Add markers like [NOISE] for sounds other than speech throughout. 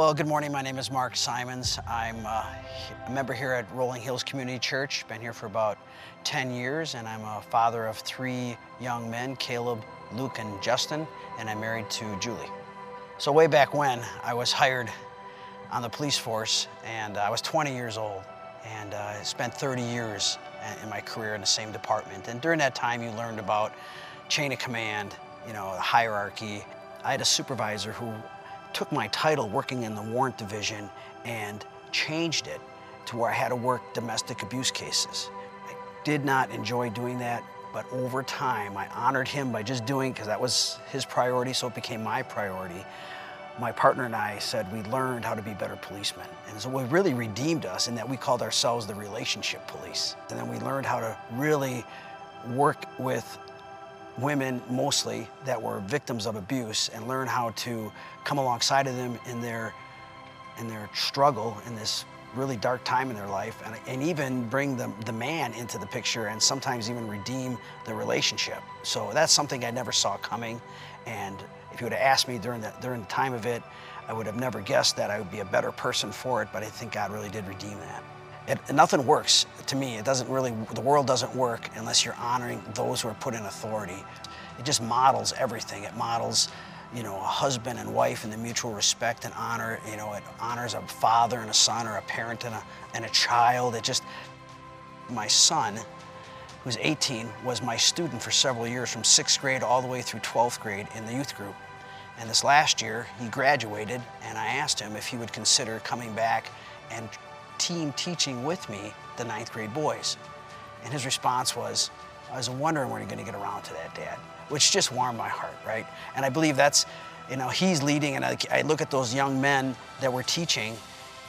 Well, good morning. My name is Mark Simons. I'm uh, a member here at Rolling Hills Community Church. Been here for about 10 years, and I'm a father of three young men Caleb, Luke, and Justin, and I'm married to Julie. So, way back when, I was hired on the police force, and I was 20 years old, and uh, spent 30 years in my career in the same department. And during that time, you learned about chain of command, you know, hierarchy. I had a supervisor who took my title working in the warrant division and changed it to where I had to work domestic abuse cases. I did not enjoy doing that, but over time I honored him by just doing because that was his priority, so it became my priority. My partner and I said we learned how to be better policemen. And so it really redeemed us in that we called ourselves the relationship police. And then we learned how to really work with women mostly that were victims of abuse and learn how to come alongside of them in their in their struggle in this really dark time in their life and, and even bring the, the man into the picture and sometimes even redeem the relationship. So that's something i never saw coming. And if you would have asked me during the, during the time of it i would have never guessed that i would be a better person for it but i think god really did redeem that it, nothing works to me. It doesn't really, the world doesn't work unless you're honoring those who are put in authority. It just models everything. It models, you know, a husband and wife and the mutual respect and honor. You know, it honors a father and a son or a parent and a, and a child. It just, my son, who's 18, was my student for several years from sixth grade all the way through 12th grade in the youth group. And this last year, he graduated, and I asked him if he would consider coming back and team teaching with me the ninth grade boys. And his response was, I was wondering when you're going to get around to that, Dad, which just warmed my heart, right? And I believe that's, you know, he's leading, and I, I look at those young men that we're teaching,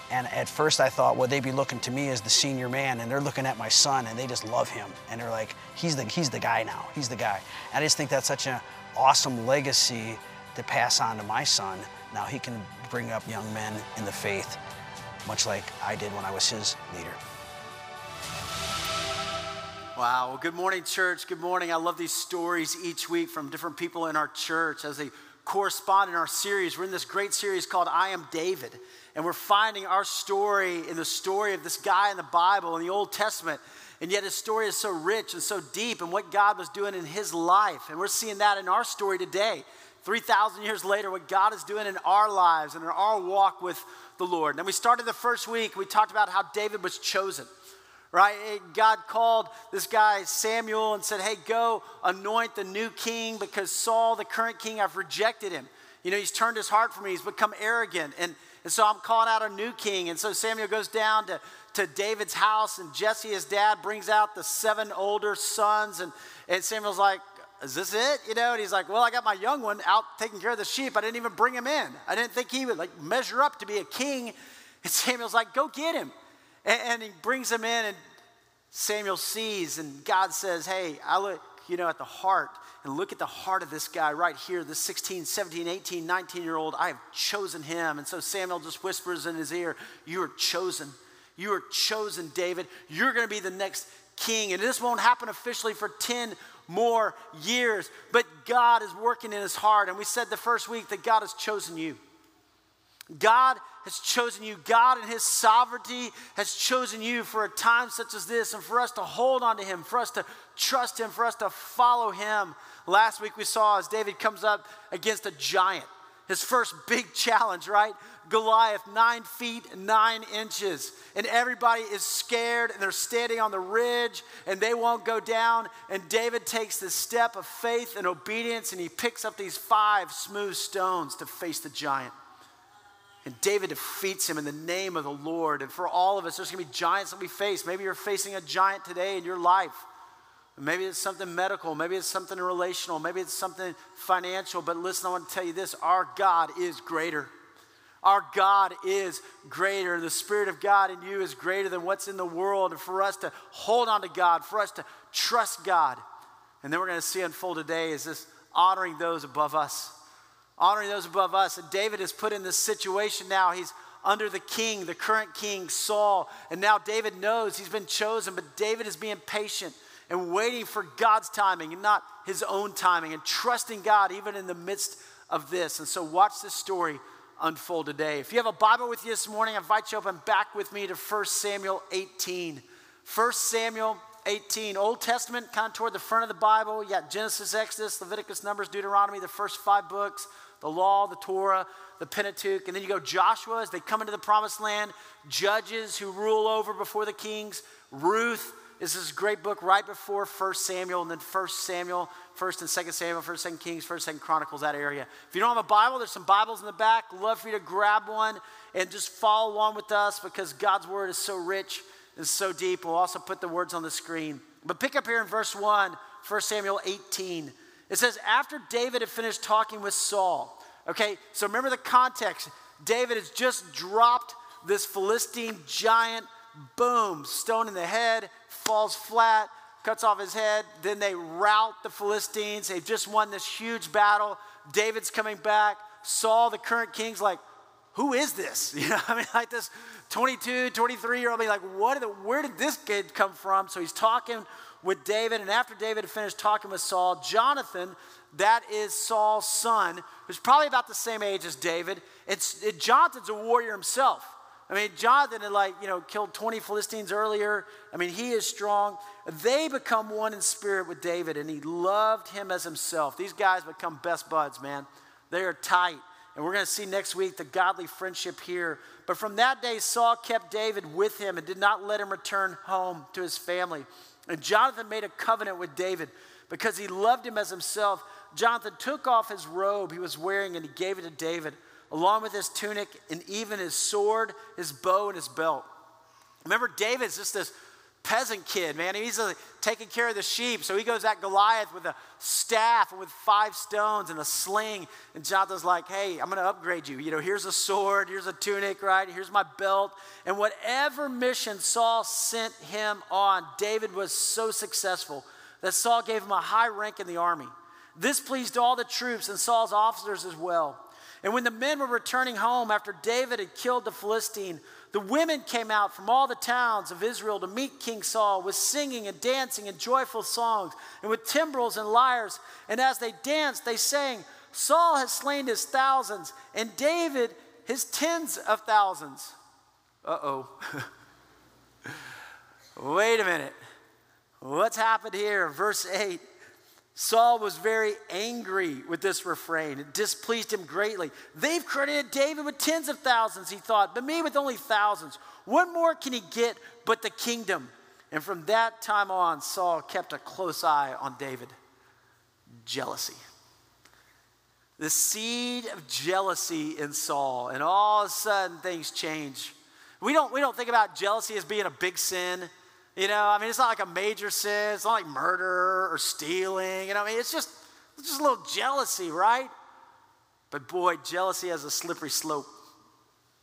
and at first I thought, well, they'd be looking to me as the senior man, and they're looking at my son, and they just love him, and they're like, he's the he's the guy now, he's the guy. And I just think that's such an awesome legacy to pass on to my son. Now he can bring up young men in the faith much like I did when I was his leader. Wow. Well, good morning, church. Good morning. I love these stories each week from different people in our church as they correspond in our series. We're in this great series called I Am David, and we're finding our story in the story of this guy in the Bible in the Old Testament. And yet his story is so rich and so deep and what God was doing in his life. And we're seeing that in our story today. 3,000 years later, what God is doing in our lives and in our walk with the Lord. And we started the first week, we talked about how David was chosen, right? God called this guy Samuel and said, Hey, go anoint the new king because Saul, the current king, I've rejected him. You know, he's turned his heart from me, he's become arrogant. And, and so I'm calling out a new king. And so Samuel goes down to, to David's house, and Jesse, his dad, brings out the seven older sons. And, and Samuel's like, is this it? You know, and he's like, well, I got my young one out taking care of the sheep. I didn't even bring him in. I didn't think he would like measure up to be a king. [LAUGHS] And Samuel's like, go get him. And, and he brings him in, and Samuel sees, and God says, hey, I look, you know, at the heart, and look at the heart of this guy right here, this 16, 17, 18, 19 year old. I have chosen him. And so Samuel just whispers in his ear, You are chosen. You are chosen, David. You're going to be the next king. And this won't happen officially for 10 more years. But God is working in his heart. And we said the first week that God has chosen you. God has chosen you. God in his sovereignty has chosen you for a time such as this and for us to hold on to him, for us to trust him, for us to follow him. Last week we saw as David comes up against a giant, his first big challenge, right? Goliath, nine feet, nine inches. And everybody is scared and they're standing on the ridge and they won't go down. And David takes this step of faith and obedience and he picks up these five smooth stones to face the giant. And David defeats him in the name of the Lord. And for all of us, there's gonna be giants that we face. Maybe you're facing a giant today in your life. Maybe it's something medical, maybe it's something relational, maybe it's something financial. But listen, I want to tell you this our God is greater. Our God is greater. The Spirit of God in you is greater than what's in the world. And for us to hold on to God, for us to trust God. And then we're going to see unfold today is this honoring those above us. Honoring those above us. And David is put in this situation now. He's under the king, the current king, Saul. And now David knows he's been chosen, but David is being patient and waiting for God's timing and not his own timing and trusting God even in the midst of this. And so watch this story unfold today. If you have a Bible with you this morning, I invite you open back with me to 1 Samuel 18. 1 Samuel 18, Old Testament, kind of toward the front of the Bible. You got Genesis, Exodus, Leviticus, Numbers, Deuteronomy, the first five books, the law, the Torah, the Pentateuch. And then you go Joshua as they come into the promised land, Judges who rule over before the kings, Ruth. This is a great book right before 1 Samuel, and then 1 Samuel, 1st and 2nd Samuel, 1st, 2nd Kings, 1st, 2nd Chronicles, that area. If you don't have a Bible, there's some Bibles in the back. Love for you to grab one and just follow along with us because God's word is so rich and so deep. We'll also put the words on the screen. But pick up here in verse 1, 1 Samuel 18. It says, After David had finished talking with Saul, okay, so remember the context. David has just dropped this Philistine giant, boom, stone in the head, falls flat, cuts off his head. Then they rout the Philistines. They've just won this huge battle. David's coming back. Saul, the current king's like, who is this? [LAUGHS] You know, I mean, like this 22, 23 year old, be like, what the, where did this kid come from? So he's talking with David, and after David had finished talking with Saul, Jonathan, that is Saul's son, who's probably about the same age as David. It's, it, Jonathan's a warrior himself. I mean, Jonathan had like, you know, killed 20 Philistines earlier. I mean, he is strong. They become one in spirit with David, and he loved him as himself. These guys become best buds, man. They are tight. And we're going to see next week the godly friendship here. But from that day, Saul kept David with him and did not let him return home to his family. And Jonathan made a covenant with David because he loved him as himself. Jonathan took off his robe he was wearing and he gave it to David, along with his tunic and even his sword, his bow, and his belt. Remember, David's just this peasant kid, man. He's uh, taking care of the sheep. So he goes at Goliath with a staff with five stones and a sling. And Jonathan's like, hey, I'm going to upgrade you. You know, here's a sword, here's a tunic, right? Here's my belt. And whatever mission Saul sent him on, David was so successful that Saul gave him a high rank in the army. This pleased all the troops and Saul's officers as well. And when the men were returning home after David had killed the Philistine, the women came out from all the towns of Israel to meet King Saul with singing and dancing and joyful songs and with timbrels and lyres. And as they danced, they sang, Saul has slain his thousands and David his tens of thousands. Uh oh. [LAUGHS] Wait a minute. What's happened here? Verse 8. Saul was very angry with this refrain. It displeased him greatly. They've credited David with tens of thousands, he thought, but me with only thousands. What more can he get but the kingdom? And from that time on, Saul kept a close eye on David. Jealousy. The seed of jealousy in Saul, and all of a sudden things change. We don't, we don't think about jealousy as being a big sin. You know, I mean, it's not like a major sin. It's not like murder or stealing. You know, I mean, it's just, it's just a little jealousy, right? But boy, jealousy has a slippery slope.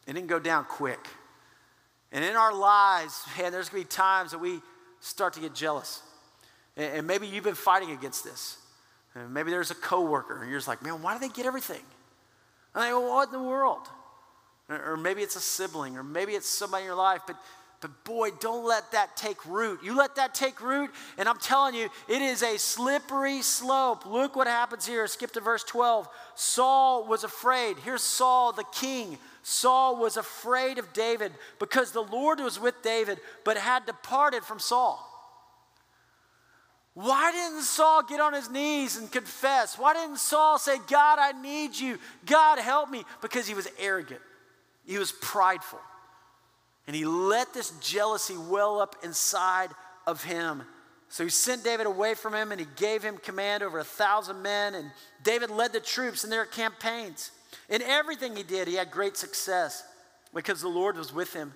It didn't go down quick. And in our lives, man, there's gonna be times that we start to get jealous. And maybe you've been fighting against this. And maybe there's a coworker, and you're just like, man, why do they get everything? And I go, well, what in the world? Or maybe it's a sibling, or maybe it's somebody in your life, but but boy, don't let that take root. You let that take root, and I'm telling you, it is a slippery slope. Look what happens here. Skip to verse 12. Saul was afraid. Here's Saul, the king. Saul was afraid of David because the Lord was with David, but had departed from Saul. Why didn't Saul get on his knees and confess? Why didn't Saul say, God, I need you? God, help me? Because he was arrogant, he was prideful. And he let this jealousy well up inside of him. So he sent David away from him and he gave him command over a thousand men. And David led the troops in their campaigns. In everything he did, he had great success because the Lord was with him.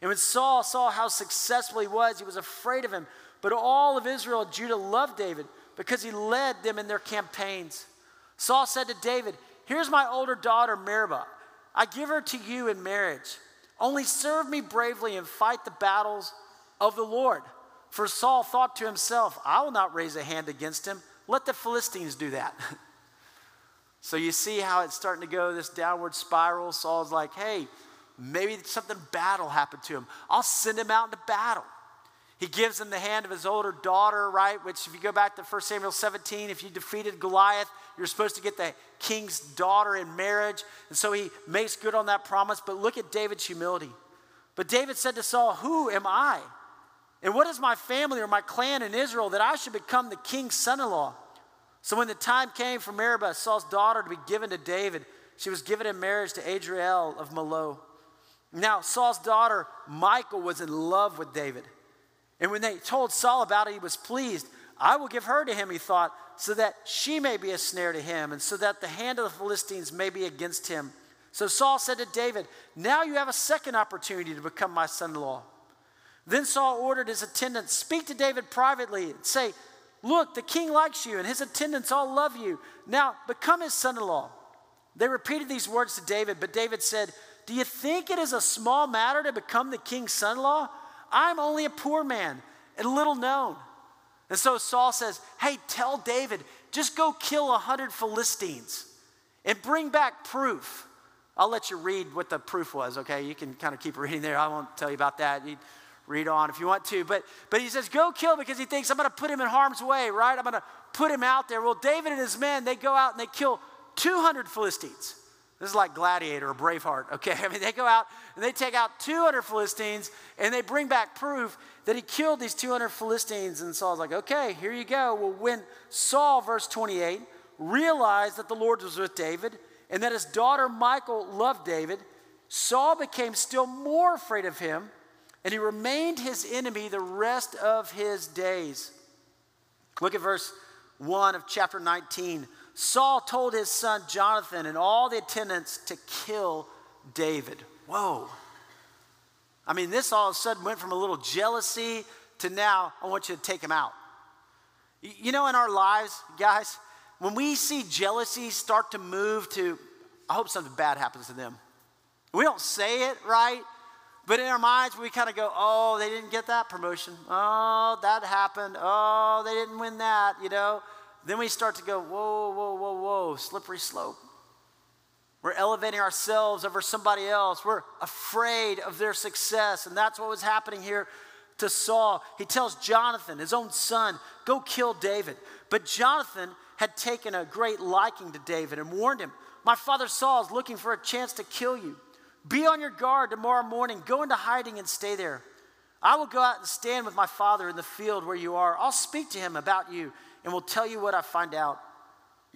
And when Saul saw how successful he was, he was afraid of him. But all of Israel and Judah loved David because he led them in their campaigns. Saul said to David, Here's my older daughter, Merab. I give her to you in marriage. Only serve me bravely and fight the battles of the Lord. For Saul thought to himself, I will not raise a hand against him. Let the Philistines do that. [LAUGHS] so you see how it's starting to go this downward spiral. Saul's like, hey, maybe something bad will happen to him. I'll send him out into battle. He gives him the hand of his older daughter, right? Which, if you go back to 1 Samuel 17, if you defeated Goliath, you're supposed to get the king's daughter in marriage. And so he makes good on that promise. But look at David's humility. But David said to Saul, Who am I? And what is my family or my clan in Israel that I should become the king's son in law? So when the time came for Merab, Saul's daughter, to be given to David, she was given in marriage to Adriel of Meholah. Now, Saul's daughter, Michal, was in love with David. And when they told Saul about it, he was pleased. I will give her to him, he thought, so that she may be a snare to him, and so that the hand of the Philistines may be against him. So Saul said to David, Now you have a second opportunity to become my son in law. Then Saul ordered his attendants, Speak to David privately and say, Look, the king likes you, and his attendants all love you. Now become his son in law. They repeated these words to David, but David said, Do you think it is a small matter to become the king's son in law? I'm only a poor man and little known. And so Saul says, Hey, tell David, just go kill a hundred Philistines and bring back proof. I'll let you read what the proof was, okay? You can kind of keep reading there. I won't tell you about that. You read on if you want to. But, but he says, Go kill because he thinks I'm going to put him in harm's way, right? I'm going to put him out there. Well, David and his men, they go out and they kill 200 Philistines. This is like Gladiator or Braveheart, okay? [LAUGHS] I mean, they go out and they take out 200 Philistines and they bring back proof that he killed these 200 Philistines. And Saul's like, okay, here you go. Well, when Saul, verse 28, realized that the Lord was with David and that his daughter Michal loved David, Saul became still more afraid of him and he remained his enemy the rest of his days. Look at verse 1 of chapter 19. Saul told his son Jonathan and all the attendants to kill David. Whoa. I mean, this all of a sudden went from a little jealousy to now, I want you to take him out. You know, in our lives, guys, when we see jealousy start to move to, I hope something bad happens to them. We don't say it, right? But in our minds, we kind of go, oh, they didn't get that promotion. Oh, that happened. Oh, they didn't win that, you know? then we start to go, whoa, whoa, whoa, whoa, slippery slope. We're elevating ourselves over somebody else. We're afraid of their success. And that's what was happening here to Saul. He tells Jonathan, his own son, go kill David. But Jonathan had taken a great liking to David and warned him, My father Saul is looking for a chance to kill you. Be on your guard tomorrow morning. Go into hiding and stay there. I will go out and stand with my father in the field where you are. I'll speak to him about you and will tell you what I find out.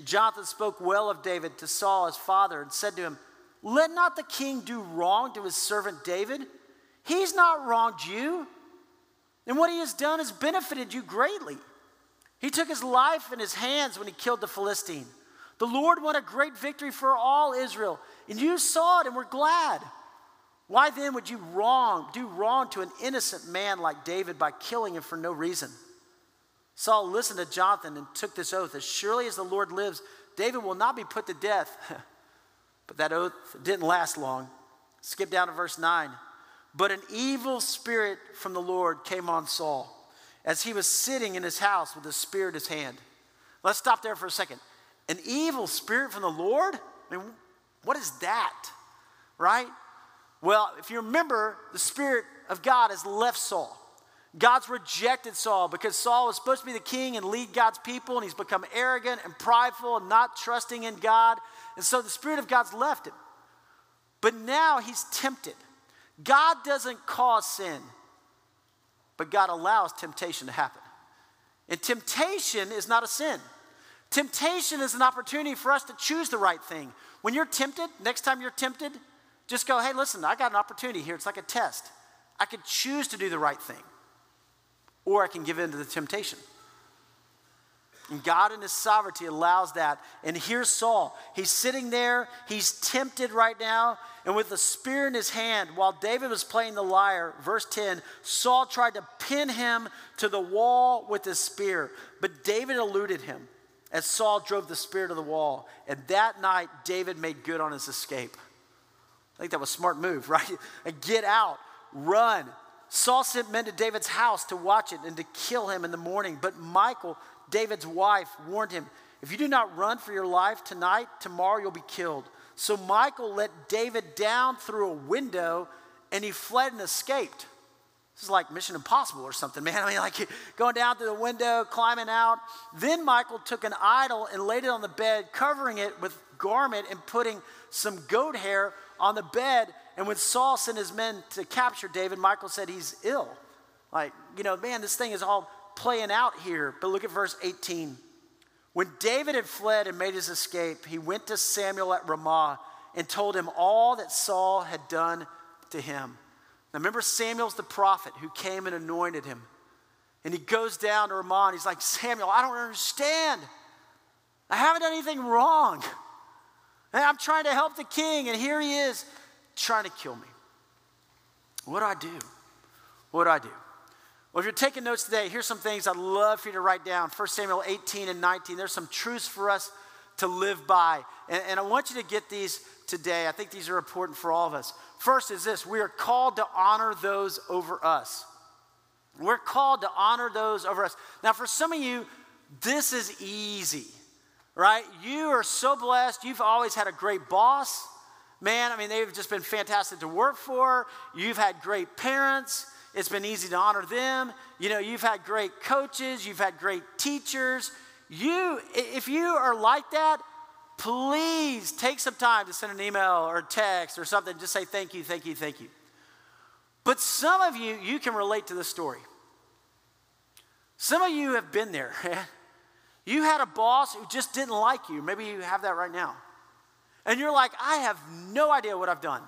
Jonathan spoke well of David to Saul, his father, and said to him, Let not the king do wrong to his servant David. He's not wronged you, and what he has done has benefited you greatly. He took his life in his hands when he killed the Philistine. The Lord won a great victory for all Israel, and you saw it and were glad. Why then would you wrong, do wrong to an innocent man like David by killing him for no reason? Saul listened to Jonathan and took this oath As surely as the Lord lives, David will not be put to death. [LAUGHS] but that oath didn't last long. Skip down to verse 9. But an evil spirit from the Lord came on Saul as he was sitting in his house with the spear in his hand. Let's stop there for a second. An evil spirit from the Lord? I mean, what is that? Right? Well, if you remember, the Spirit of God has left Saul. God's rejected Saul because Saul was supposed to be the king and lead God's people, and he's become arrogant and prideful and not trusting in God. And so the Spirit of God's left him. But now he's tempted. God doesn't cause sin, but God allows temptation to happen. And temptation is not a sin. Temptation is an opportunity for us to choose the right thing. When you're tempted, next time you're tempted, just go, hey, listen, I got an opportunity here. It's like a test. I could choose to do the right thing or I can give in to the temptation. And God in His sovereignty allows that. And here's Saul. He's sitting there, he's tempted right now, and with the spear in his hand, while David was playing the lyre, verse 10, Saul tried to pin him to the wall with his spear, but David eluded him as Saul drove the spear to the wall. And that night, David made good on his escape. I think that was a smart move, [LAUGHS] right? Get out, run, Saul sent men to David's house to watch it and to kill him in the morning. But Michal, David's wife, warned him If you do not run for your life tonight, tomorrow you'll be killed. So Michal let David down through a window and he fled and escaped. This is like Mission Impossible or something, [LAUGHS] man. I mean, like going down through the window, climbing out. Then Michal took an idol and laid it on the bed, covering it with garment and putting some goat hair on the bed. And when Saul sent his men to capture David, Michal said he's ill. Like, you know, man, this thing is all playing out here. But look at verse 18. When David had fled and made his escape, he went to Samuel at Ramah and told him all that Saul had done to him. Now remember, Samuel's the prophet who came and anointed him. And he goes down to Ramah and he's like, Samuel, I don't understand. I haven't done anything wrong. I'm trying to help the king, and here he is trying to kill me. What do I do? What do I do? Well, if you're taking notes today, here's some things I'd love for you to write down. 1 Samuel 18 and 19. There's some truths for us to live by. And, and I want you to get these today. I think these are important for all of us. First is this we are called to honor those over us. We're called to honor those over us. Now, for some of you, this is easy, right? You are so blessed. You've always had a great boss. Man, I mean, they've just been fantastic to work for. You've had great parents. It's been easy to honor them. You know, you've had great coaches, you've had great teachers. You, if you are like that, please take some time to send an email or text or something. Just say thank you, thank you, thank you. But some of you, you can relate to the story. Some of you have been there. [LAUGHS] you had a boss who just didn't like you. Maybe you have that right now. And you're like, I have no idea what I've done.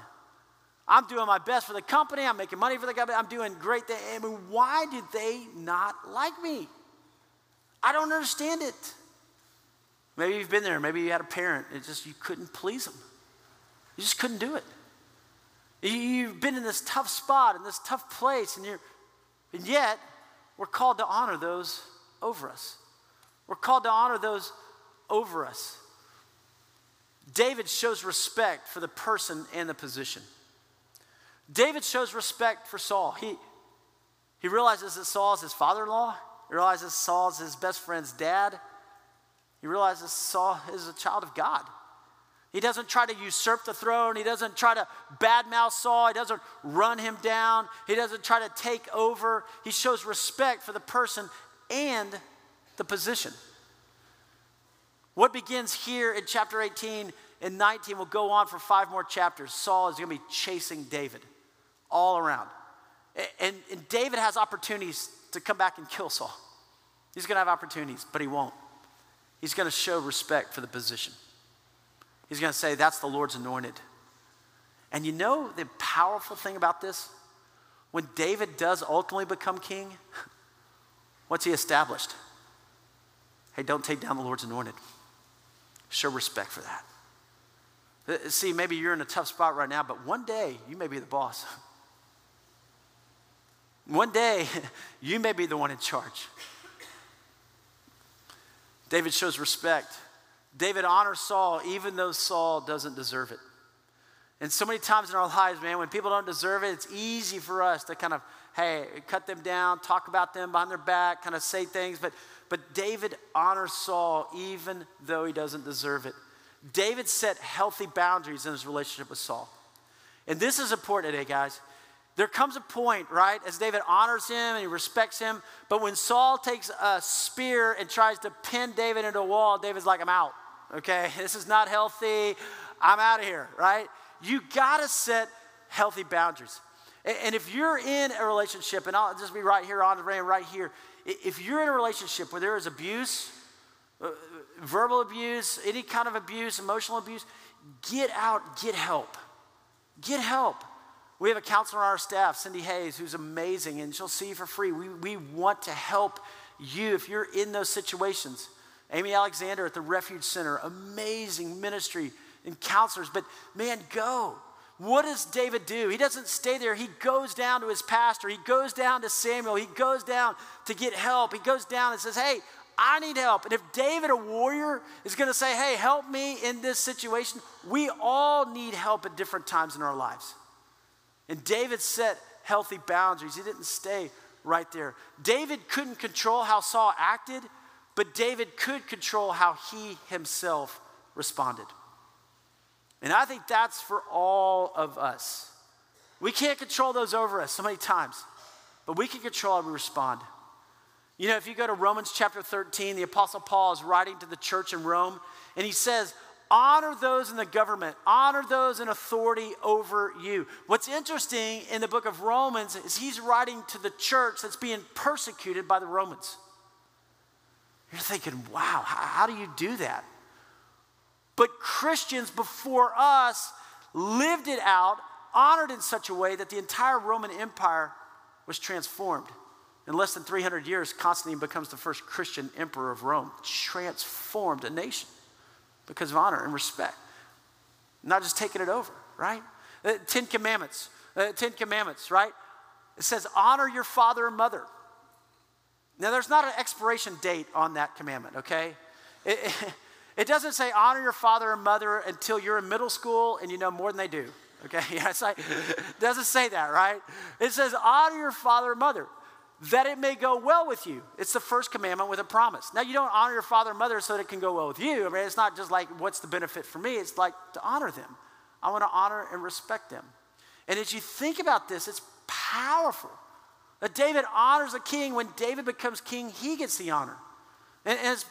I'm doing my best for the company. I'm making money for the company. I'm doing great things. I mean, why did they not like me? I don't understand it. Maybe you've been there. Maybe you had a parent. It just you couldn't please them. You just couldn't do it. You've been in this tough spot, in this tough place, and you're, and yet we're called to honor those over us. We're called to honor those over us. David shows respect for the person and the position. David shows respect for Saul. He, he realizes that Saul is his father in law, he realizes Saul is his best friend's dad, he realizes Saul is a child of God. He doesn't try to usurp the throne. He doesn't try to badmouth Saul. He doesn't run him down. He doesn't try to take over. He shows respect for the person and the position. What begins here in chapter 18 and 19 will go on for five more chapters. Saul is going to be chasing David all around. And, and David has opportunities to come back and kill Saul. He's going to have opportunities, but he won't. He's going to show respect for the position. He's going to say, That's the Lord's anointed. And you know the powerful thing about this? When David does ultimately become king, [LAUGHS] what's he established? Hey, don't take down the Lord's anointed. Show respect for that. Uh, see, maybe you're in a tough spot right now, but one day you may be the boss. [LAUGHS] One day, [LAUGHS] you may be the one in charge. David shows respect. David honors Saul even though Saul doesn't deserve it. And so many times in our lives, man, when people don't deserve it, it's easy for us to kind of, hey, cut them down, talk about them behind their back, kind of say things. But, but David honors Saul even though he doesn't deserve it. David set healthy boundaries in his relationship with Saul. And this is important today, guys. There comes a point, right, as David honors him and he respects him, but when Saul takes a spear and tries to pin David into a wall, David's like, I'm out, okay? [LAUGHS] This is not healthy. I'm out of here, right? You gotta set healthy boundaries. And if you're in a relationship, and I'll just be right here on the rain, right here, if you're in a relationship where there is abuse, uh, verbal abuse, any kind of abuse, emotional abuse, get out, get help. Get help. We have a counselor on our staff, Cindy Hayes, who's amazing, and she'll see you for free. We, we want to help you if you're in those situations. Amy Alexander at the Refuge Center, amazing ministry and counselors, but man, go. What does David do? He doesn't stay there. He goes down to his pastor. He goes down to Samuel. He goes down to get help. He goes down and says, Hey, I need help. And if David, a warrior, is going to say, Hey, help me in this situation, we all need help at different times in our lives. And David set healthy boundaries. He didn't stay right there. David couldn't control how Saul acted, but David could control how he himself responded. And I think that's for all of us. We can't control those over us so many times. but we can control how we respond. You know, if you go to Romans chapter 13, the Apostle Paul is writing to the church in Rome, and he says, Honor those in the government, honor those in authority over you. What's interesting in the book of Romans is he's writing to the church that's being persecuted by the Romans. You're thinking, wow, how, do you do that? But Christians before us lived it out, honored in such a way that the entire Roman Empire was transformed. In less than 300 years, Constantine becomes the first Christian emperor of Rome, transformed a nation because of honor and respect. Not just taking it over, right? Uh, Ten Commandments, uh, Ten Commandments, right? It says, honor your father and mother. Now, there's not an expiration date on that commandment, okay? It, it, [LAUGHS] it doesn't say honor your father and mother until you're in middle school and you know more than they do, okay? Yeah, [LAUGHS] it's like, it doesn't say that, right? It says honor your father and mother that it may go well with you. It's the first commandment with a promise. Now, you don't honor your father and mother so that it can go well with you. I mean, it's not just like, what's the benefit for me? It's like to honor them. I want to honor and respect them. And as you think about this, it's powerful that David honors a king. When David becomes king, he gets the honor. And as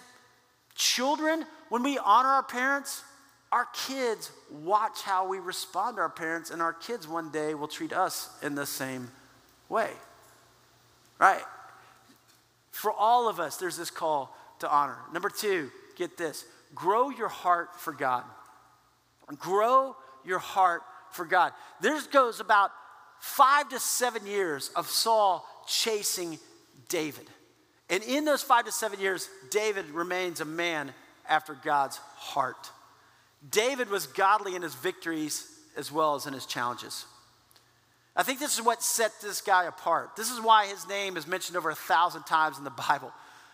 children, when we honor our parents, our kids watch how we respond to our parents, and our kids one day will treat us in the same way. Right? For all of us, there's this call to honor. Number two, get this grow your heart for God. Grow your heart for God. There goes about five to seven years of Saul chasing David. And in those five to seven years, David remains a man after God's heart. David was godly in his victories as well as in his challenges. I think this is what set this guy apart. This is why his name is mentioned over a thousand times in the Bible.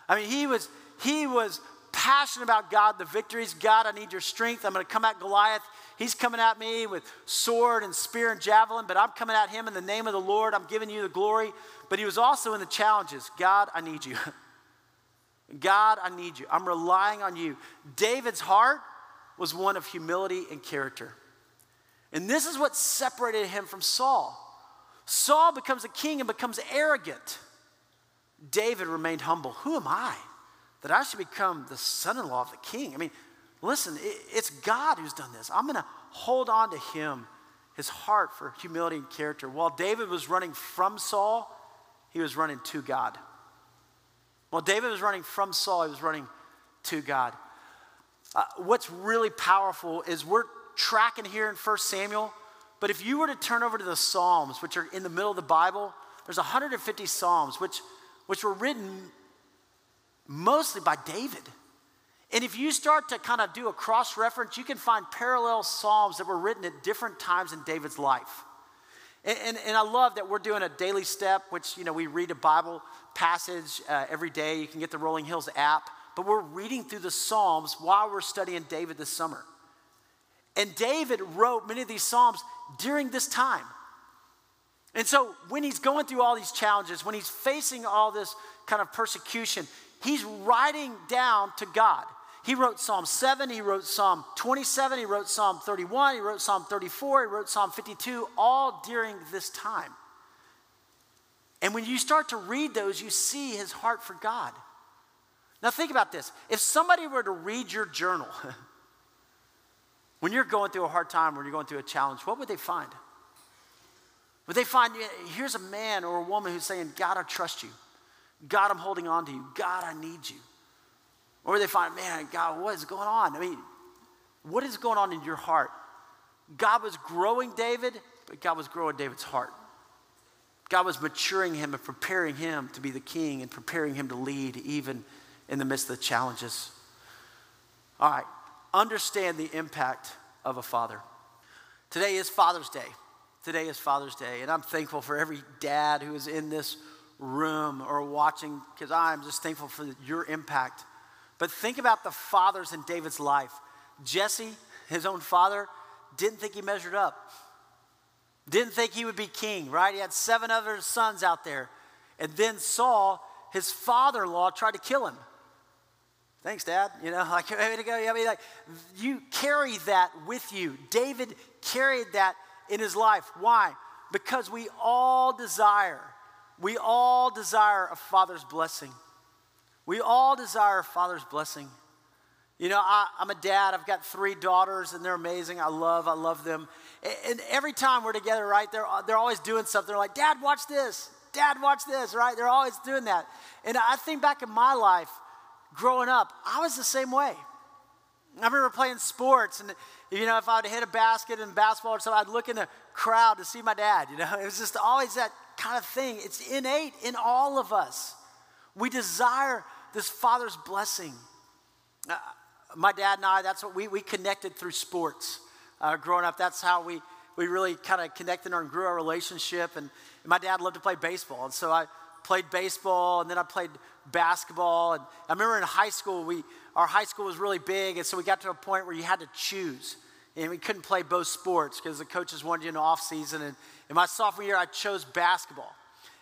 I mean, he was, he was passionate about God, the victories. God, I need your strength. I'm going to come at Goliath. He's coming at me with sword and spear and javelin, but I'm coming at him in the name of the Lord. I'm giving you the glory. But he was also in the challenges God, I need you. [LAUGHS] God, I need you. I'm relying on you. David's heart was one of humility and character. And this is what separated him from Saul. Saul becomes a king and becomes arrogant. David remained humble. Who am I that I should become the son in law of the king? I mean, listen, it's God who's done this. I'm going to hold on to him, his heart for humility and character. While David was running from Saul, he was running to God. While David was running from Saul, he was running to God. Uh, what's really powerful is we're tracking here in 1 Samuel but if you were to turn over to the Psalms, which are in the middle of the Bible, there's 150 Psalms, which, which were written mostly by David. And if you start to kind of do a cross reference, you can find parallel Psalms that were written at different times in David's life. And, and, and, I love that we're doing a daily step, which, you know, we read a Bible passage uh, every day. You can get the Rolling Hills app. But we're reading through the Psalms while we're studying David this summer. And David wrote many of these Psalms during this time. And so when he's going through all these challenges, when he's facing all this kind of persecution, he's writing down to God. He wrote Psalm 7, he wrote Psalm 27, he wrote Psalm 31, he wrote Psalm 34, he wrote Psalm 52, all during this time. And when you start to read those, you see his heart for God. Now, think about this. If somebody were to read your journal, [LAUGHS] When you're going through a hard time, when you're going through a challenge, what would they find? Would they find, here's a man or a woman who's saying, God, I trust you. God, I'm holding on to you. God, I need you. Or would they find, man, God, what is going on? I mean, what is going on in your heart? God was growing David, but God was growing David's heart. God was maturing him and preparing him to be the king and preparing him to lead even in the midst of the challenges. All right, understand the impact of a father. Today is Father's Day. Today is Father's Day, and I'm thankful for every dad who is in this room or watching because I'm just thankful for your impact. But think about the fathers in David's life. Jesse, his own father, didn't think he measured up. Didn't think he would be king, right? He had seven other sons out there. And then Saul, his father in law, tried to kill him. Thanks, Dad. You know, [LAUGHS] like, way to go. I mean, like, you carry that with you. David carried that in his life. Why? Because we all desire, we all desire a father's blessing. We all desire a father's blessing. You know, I, am a dad. I've got three daughters, and they're amazing. I love, I love them. And every time we're together, right, they're, they're always doing something. They're like, Dad, watch this. Dad, watch this, right? They're always doing that. And I think back in my life, growing up, I was the same way. I remember playing sports, and you know, if I'd hit a basket in basketball or something, I'd look in the crowd to see my dad. You know, [LAUGHS] it was just always that kind of thing. It's innate in all of us. We desire this father's blessing. Uh, my dad and I, that's what we, we connected through sports. Uh, growing up, that's how we, we really kind of connected and grew our relationship. And, and my dad loved to play baseball. And so I played baseball and then I played basketball. And I remember in high school, we, our high school was really big. And so we got to a point where you had to choose. And we couldn't play both sports because the coaches wanted you in the off season. And in my sophomore year, I chose basketball.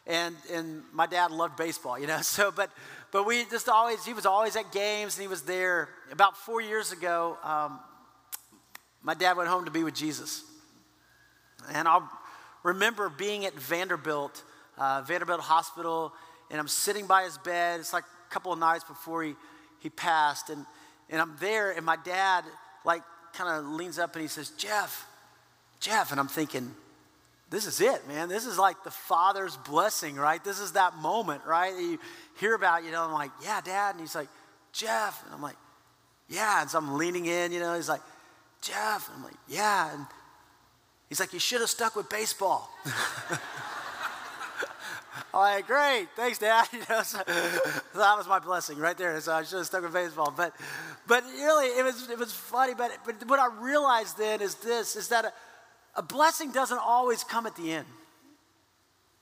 And, and my dad loved baseball, you know. [LAUGHS] So, but but we just always, he was always at games and he was there. About four years ago, um, my dad went home to be with Jesus. And I'll remember being at Vanderbilt, uh, Vanderbilt Hospital, and I'm sitting by his bed. It's like a couple of nights before he, he passed. And, and I'm there, and my dad, like, kind of leans up and he says, Jeff, Jeff. And I'm thinking, this is it, man. This is like the Father's blessing, right? This is that moment, right? You hear about, you know, I'm like, yeah, Dad. And he's like, Jeff. And I'm like, yeah. And so I'm leaning in, you know, he's like, Jeff. And I'm like, yeah. And he's like, you should have stuck with baseball. [LAUGHS] I'm like, great, thanks, Dad. [LAUGHS] You know, so, that was my blessing right there. So I should have stuck with baseball. But, but really, it was, it was funny. But, but what I realized then is this: is that a blessing doesn't always come at the end.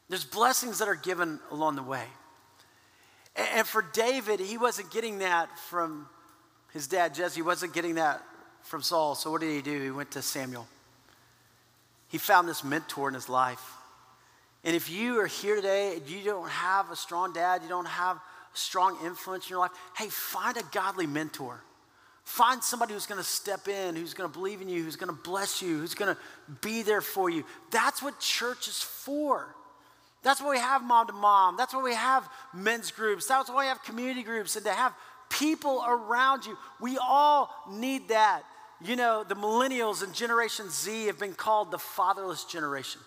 There's blessings that are given along the way. And for David, he wasn't getting that from his dad Jesse, he wasn't getting that from Saul. So what did he do? He went to Samuel. He found this mentor in his life. And if you are here today and you don't have a strong dad, you don't have strong influence in your life, hey, find a godly mentor. Find somebody who's going to step in, who's going to believe in you, who's going to bless you, who's going to be there for you. That's what church is for. That's why we have mom to mom. That's why we have men's groups. That's why we have community groups and to have people around you. We all need that. You know, the millennials and Generation Z have been called the fatherless generation.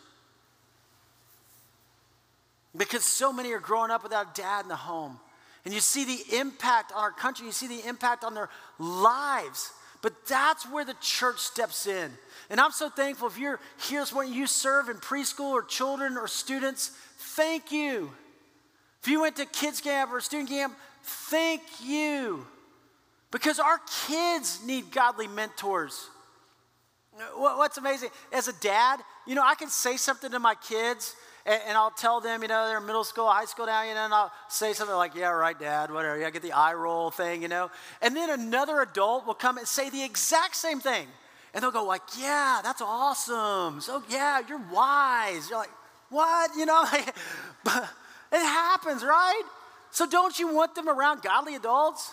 Because so many are growing up without a dad in the home. And you see the impact on our country, you see the impact on their lives. But that's where the church steps in. And I'm so thankful if you're here this morning, you serve in preschool or children or students, thank you. If you went to kids camp or student camp, thank you. Because our kids need godly mentors. What's amazing, as a dad, you know, I can say something to my kids and, and, I'll tell them, you know, they're middle school, high school now, you know, and I'll say something like, yeah, right, dad, whatever. Yeah, I get the eye roll thing, you know. And then another adult will come and say the exact same thing. And they'll go like, yeah, that's awesome. So, yeah, you're wise. You're like, what? You know, [LAUGHS] but it happens, right? So don't you want them around godly adults?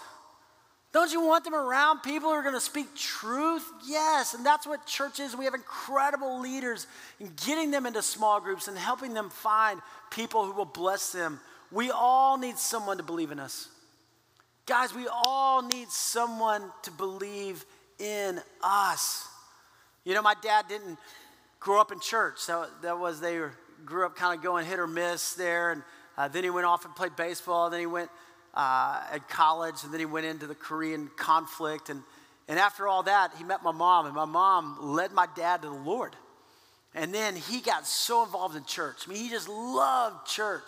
Don't you want them around people who are going to speak truth? Yes, and that's what church is. We have incredible leaders in getting them into small groups and helping them find people who will bless them. We all need someone to believe in us. Guys, we all need someone to believe in us. You know, my dad didn't grow up in church. So that was, they grew up kind of going hit or miss there. And uh, then he went off and played baseball. Then he went uh, at college, and then he went into the Korean conflict. And, and after all that, he met my mom, and my mom led my dad to the Lord. And then he got so involved in church. I mean, he just loved church.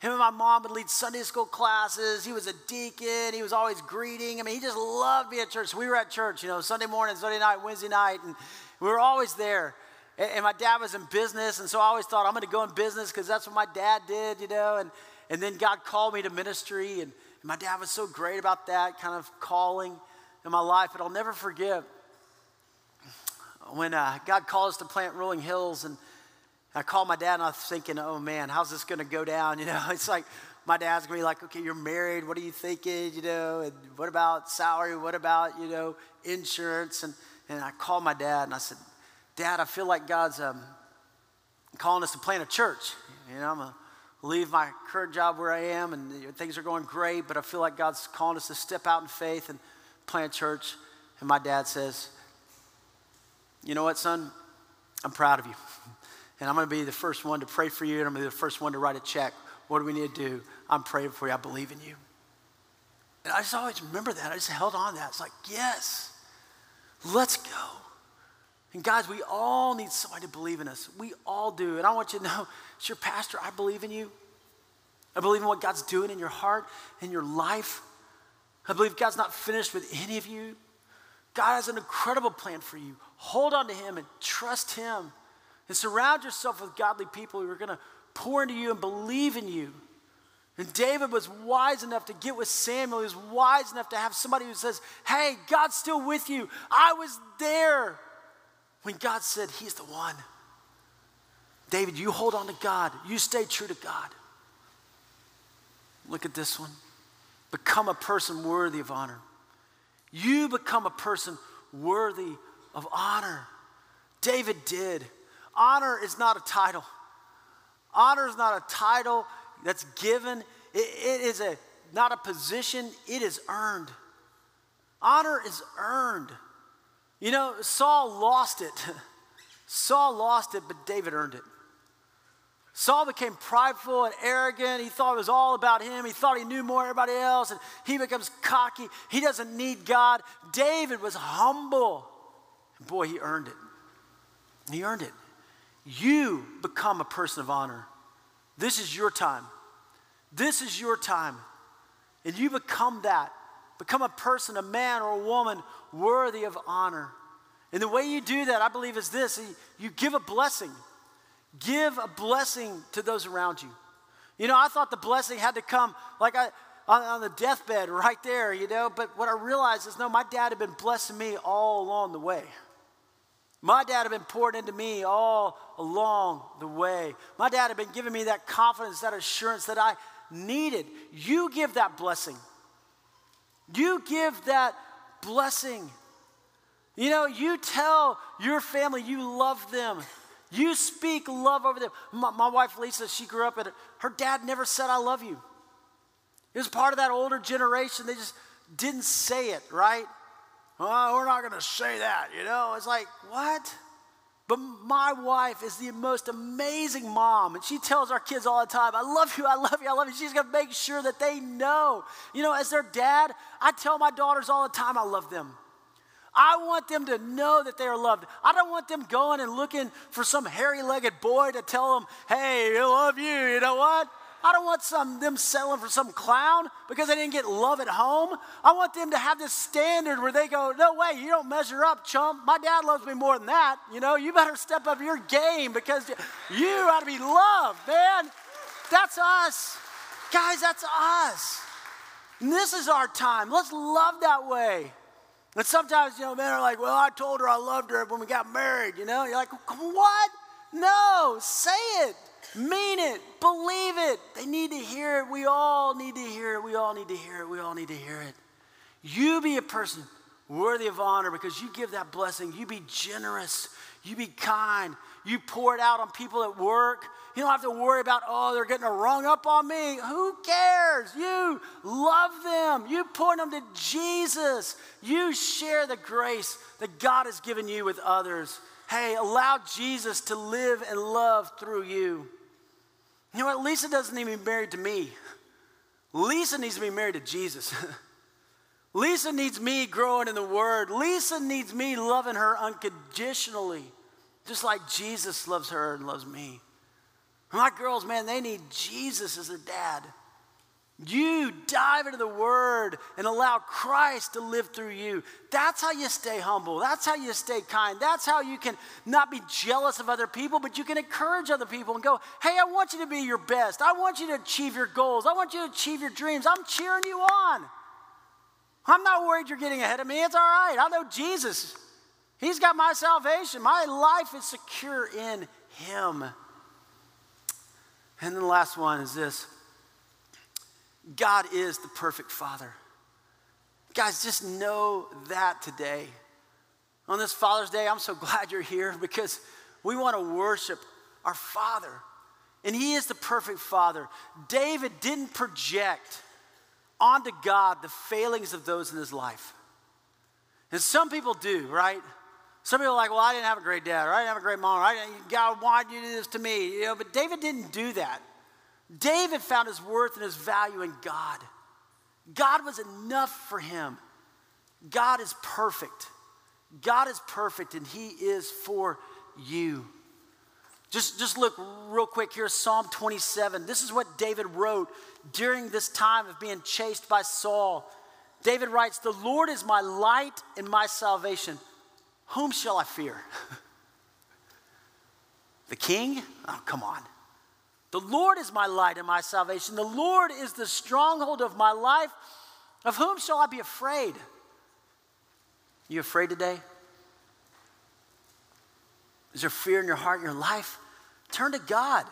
Him and my mom would lead Sunday school classes. He was a deacon. He was always greeting. I mean, he just loved being at church. We were at church, you know, Sunday morning, Sunday night, Wednesday night, and we were always there. And, my dad was in business, and so I always thought I'm going to go in business because that's what my dad did, you know. And, and then God called me to ministry, and my dad was so great about that kind of calling in my life. But I'll never forget when uh, God called us to plant Rolling Hills, and I called my dad, and I was thinking, oh man, how's this going to go down? [LAUGHS] You know, it's like my dad's going to be like, okay, you're married. What are you thinking? You know, and what about salary? What about, you know, insurance? And, and I called my dad, and I said, Dad, I feel like God's um, calling us to plant a church. You know, I'm a leave my current job where I am, and things are going great, but I feel like God's calling us to step out in faith and plant church. And my dad says, You know what, son? I'm proud of you. [LAUGHS] And I'm going to be the first one to pray for you, and I'm going to be the first one to write a check. What do we need to do? I'm praying for you. I believe in you. And I just always remember that. I just held on to that. It's like, yes, let's go. And guys, we all need somebody to believe in us. We all do. And I want you to know, [LAUGHS] as your pastor, I believe in you. I believe in what God's doing in your heart, in your life. I believe God's not finished with any of you. God has an incredible plan for you. Hold on to Him and trust Him. And surround yourself with godly people who are going to pour into you and believe in you. And David was wise enough to get with Samuel. He was wise enough to have somebody who says, Hey, God's still with you. I was there when God said, He's the one. David, you hold on to God, you stay true to God. Look at this one. Become a person worthy of honor. You become a person worthy of honor. David did. Honor is not a title. Honor is not a title that's given, it, it is a, not a position, it is earned. Honor is earned. You know, Saul lost it. [LAUGHS] Saul lost it, but David earned it. Saul became prideful and arrogant. He thought it was all about him. He thought he knew more than everybody else, and he becomes cocky. He doesn't need God. David was humble. Boy, he earned it. He earned it. You become a person of honor. This is your time. This is your time. And you become that. Become a person, a man or a woman worthy of honor. And the way you do that, I believe, is this you give a blessing. Give a blessing to those around you. You know, I thought the blessing had to come like I, on, the deathbed right there, you know, but what I realized is no, my dad had been blessing me all along the way. My dad had been poured into me all along the way. My dad had been giving me that confidence, that assurance that I needed. You give that blessing. You give that blessing. You know, you tell your family you love them. You speak love over them. My, my, wife Lisa, she grew up and her dad never said, I love you. It was part of that older generation. They just didn't say it, right? Oh, we're not going to say that, you know? It's like, what? But my wife is the most amazing mom, and she tells our kids all the time, I love you, I love you, I love you. She's gonna make sure that they know. You know, as their dad, I tell my daughters all the time, I love them. I want them to know that they are loved. I don't want them going and looking for some hairy legged boy to tell them, hey, I love you. You know what? I don't want some them selling for some clown because they didn't get love at home. I want them to have this standard where they go, "No way, you don't measure up, chump. My dad loves me more than that. You know, you better step up your game because you ought to be loved, man. That's us, guys. That's us. And this is our time. Let's love that way. And sometimes, you know, men are like, "Well, I told her I loved her when we got married." You know, you're like, "What? No, say it." Mean it. Believe it. They need to hear it. We all need to hear it. We all need to hear it. We all need to hear it. You be a person worthy of honor because you give that blessing. You be generous. You be kind. You pour it out on people at work. You don't have to worry about, oh, they're getting a rung up on me. Who cares? You love them. You point them to Jesus. You share the grace that God has given you with others. Hey, allow Jesus to live and love through you. You know what? Lisa doesn't need to be married to me. Lisa needs to be married to Jesus. [LAUGHS] Lisa needs me growing in the Word. Lisa needs me loving her unconditionally, just like Jesus loves her and loves me. My girls, man, they need Jesus as their dad. You dive into the word and allow Christ to live through you. That's how you stay humble. That's how you stay kind. That's how you can not be jealous of other people, but you can encourage other people and go, hey, I want you to be your best. I want you to achieve your goals. I want you to achieve your dreams. I'm cheering you on. I'm not worried you're getting ahead of me. It's all right. I know Jesus. He's got my salvation. My life is secure in Him. And then the last one is this God is the perfect Father. Guys, just know that today. On this Father's Day, I'm so [LAUGHS] glad you're here because we want to worship our Father. And he is the perfect father. David didn't project onto God the failings of those in his life. And some people do, right? Some people are like, well, I didn't have a great dad, or I didn't have a great mom, or God, why did you do this to me? You know, but David didn't do that. David found his worth and his value in God. God was enough for him. God is perfect. God is perfect, and he is for you. Just, just look real quick here, Psalm 27. This is what David wrote during this time of being chased by Saul. David writes, The Lord is my light and my salvation. Whom shall I fear? [LAUGHS] the king? Oh, come on. The Lord is my light and my salvation. The Lord is the stronghold of my life. Of whom shall I be afraid? You afraid today? Is there fear in your heart, in your life? Turn to God.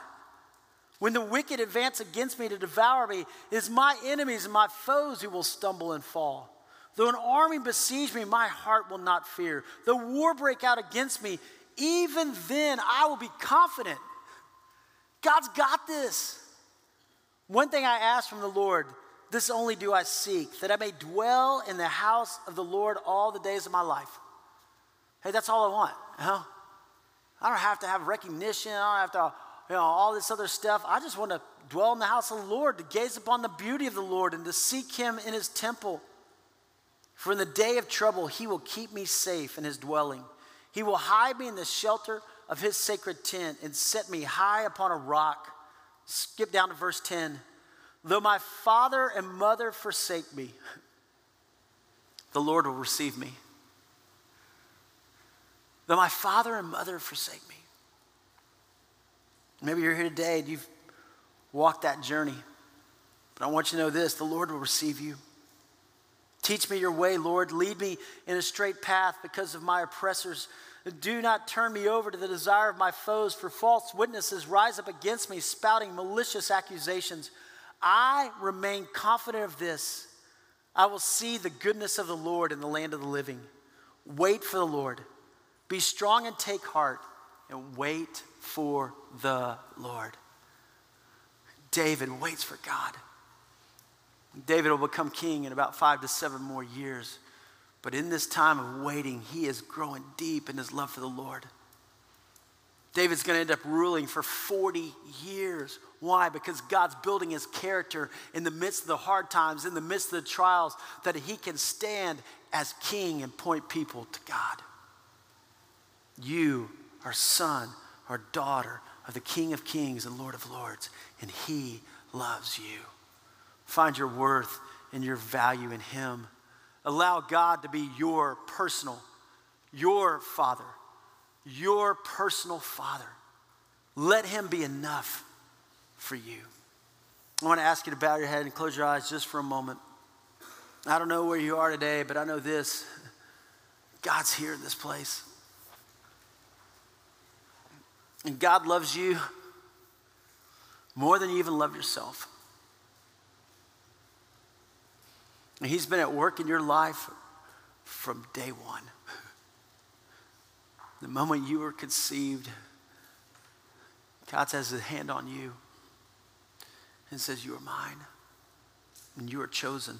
When the wicked advance against me to devour me, it is my enemies and my foes who will stumble and fall. Though an army besiege me, my heart will not fear. Though war break out against me, even then I will be confident. God's got this. One thing I ask from the Lord, this only do I seek, that I may dwell in the house of the Lord all the days of my life. Hey, that's all I want. Huh? I don't have to have recognition. I don't have to, you know, all this other stuff. I just want to dwell in the house of the Lord, to gaze upon the beauty of the Lord, and to seek Him in His temple. For in the day of trouble, He will keep me safe in His dwelling. He will hide me in the shelter of His sacred tent and set me high upon a rock. Skip down to verse 10. Though my father and mother forsake me, the Lord will receive me. Though my father and mother forsake me. Maybe you're here today and you've walked that journey. But I want you to know this the Lord will receive you. Teach me your way, Lord. Lead me in a straight path because of my oppressors. Do not turn me over to the desire of my foes, for false witnesses rise up against me, spouting malicious accusations. I remain confident of this. I will see the goodness of the Lord in the land of the living. Wait for the Lord. Be strong and take heart and wait for the Lord. David waits for God. David will become king in about five to seven more years. But in this time of waiting, he is growing deep in his love for the Lord. David's going to end up ruling for 40 years. Why? Because God's building his character in the midst of the hard times, in the midst of the trials, that he can stand as king and point people to God. You are son or daughter of the King of Kings and Lord of Lords, and He loves you. Find your worth and your value in Him. Allow God to be your personal, your Father, your personal Father. Let Him be enough for you. I want to ask you to bow your head and close your eyes just for a moment. I don't know where you are today, but I know this God's here in this place. And God loves you more than you even love yourself. And He's been at work in your life from day one. The moment you were conceived, God has His hand on you and says, You are mine, and you are chosen,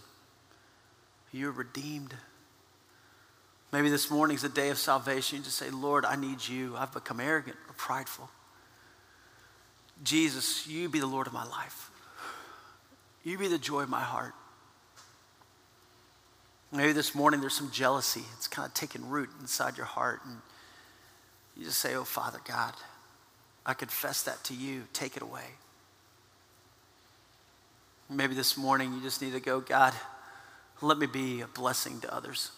you are redeemed. Maybe this morning's a day of salvation. You just say, Lord, I need you. I've become arrogant or prideful. Jesus, you be the Lord of my life. You be the joy of my heart. Maybe this morning there's some jealousy. It's kind of taken root inside your heart. And you just say, Oh, Father God, I confess that to you. Take it away. Maybe this morning you just need to go, God, let me be a blessing to others.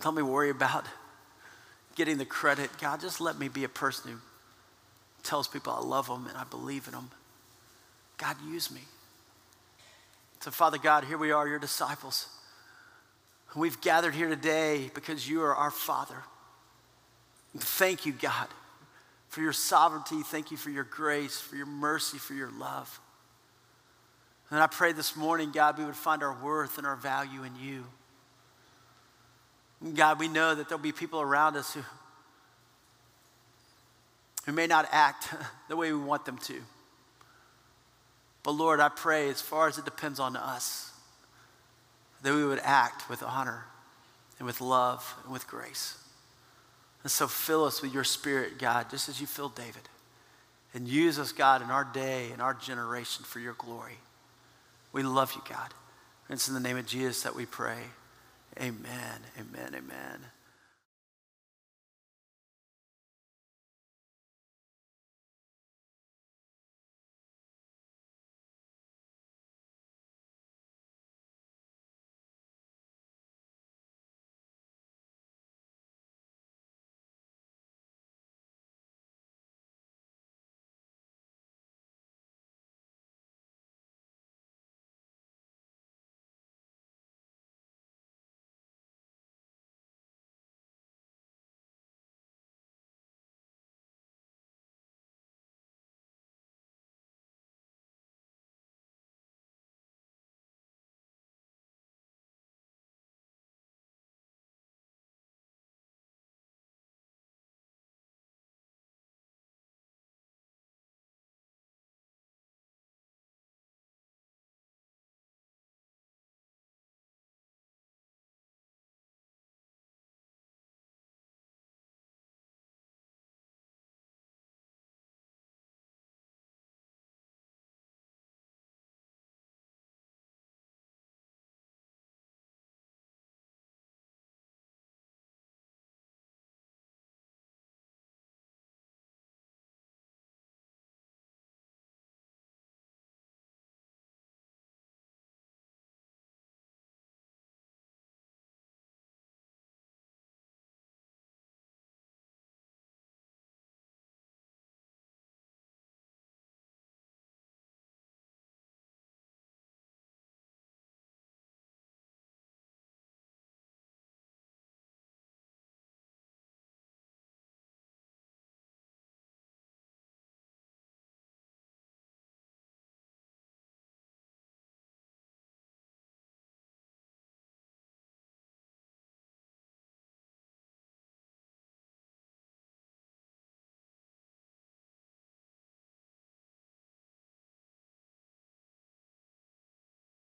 Don't me worry about getting the credit. God, just let me be a person who tells people I love them and I believe in them. God, use me. So, Father God, here we are, your disciples. We've gathered here today because you are our Father. Thank you, God, for your sovereignty. Thank you for your grace, for your mercy, for your love. And I pray this morning, God, we would find our worth and our value in you. God, we know that there'll be people around us who, who may not act [LAUGHS] the way we want them to. But Lord, I pray as far as it depends on us, that we would act with honor and with love and with grace. And so fill us with your spirit, God, just as you filled David. And use us, God, in our day and our generation for your glory. We love you, God. And it's in the name of Jesus that we pray. Amen, amen, amen.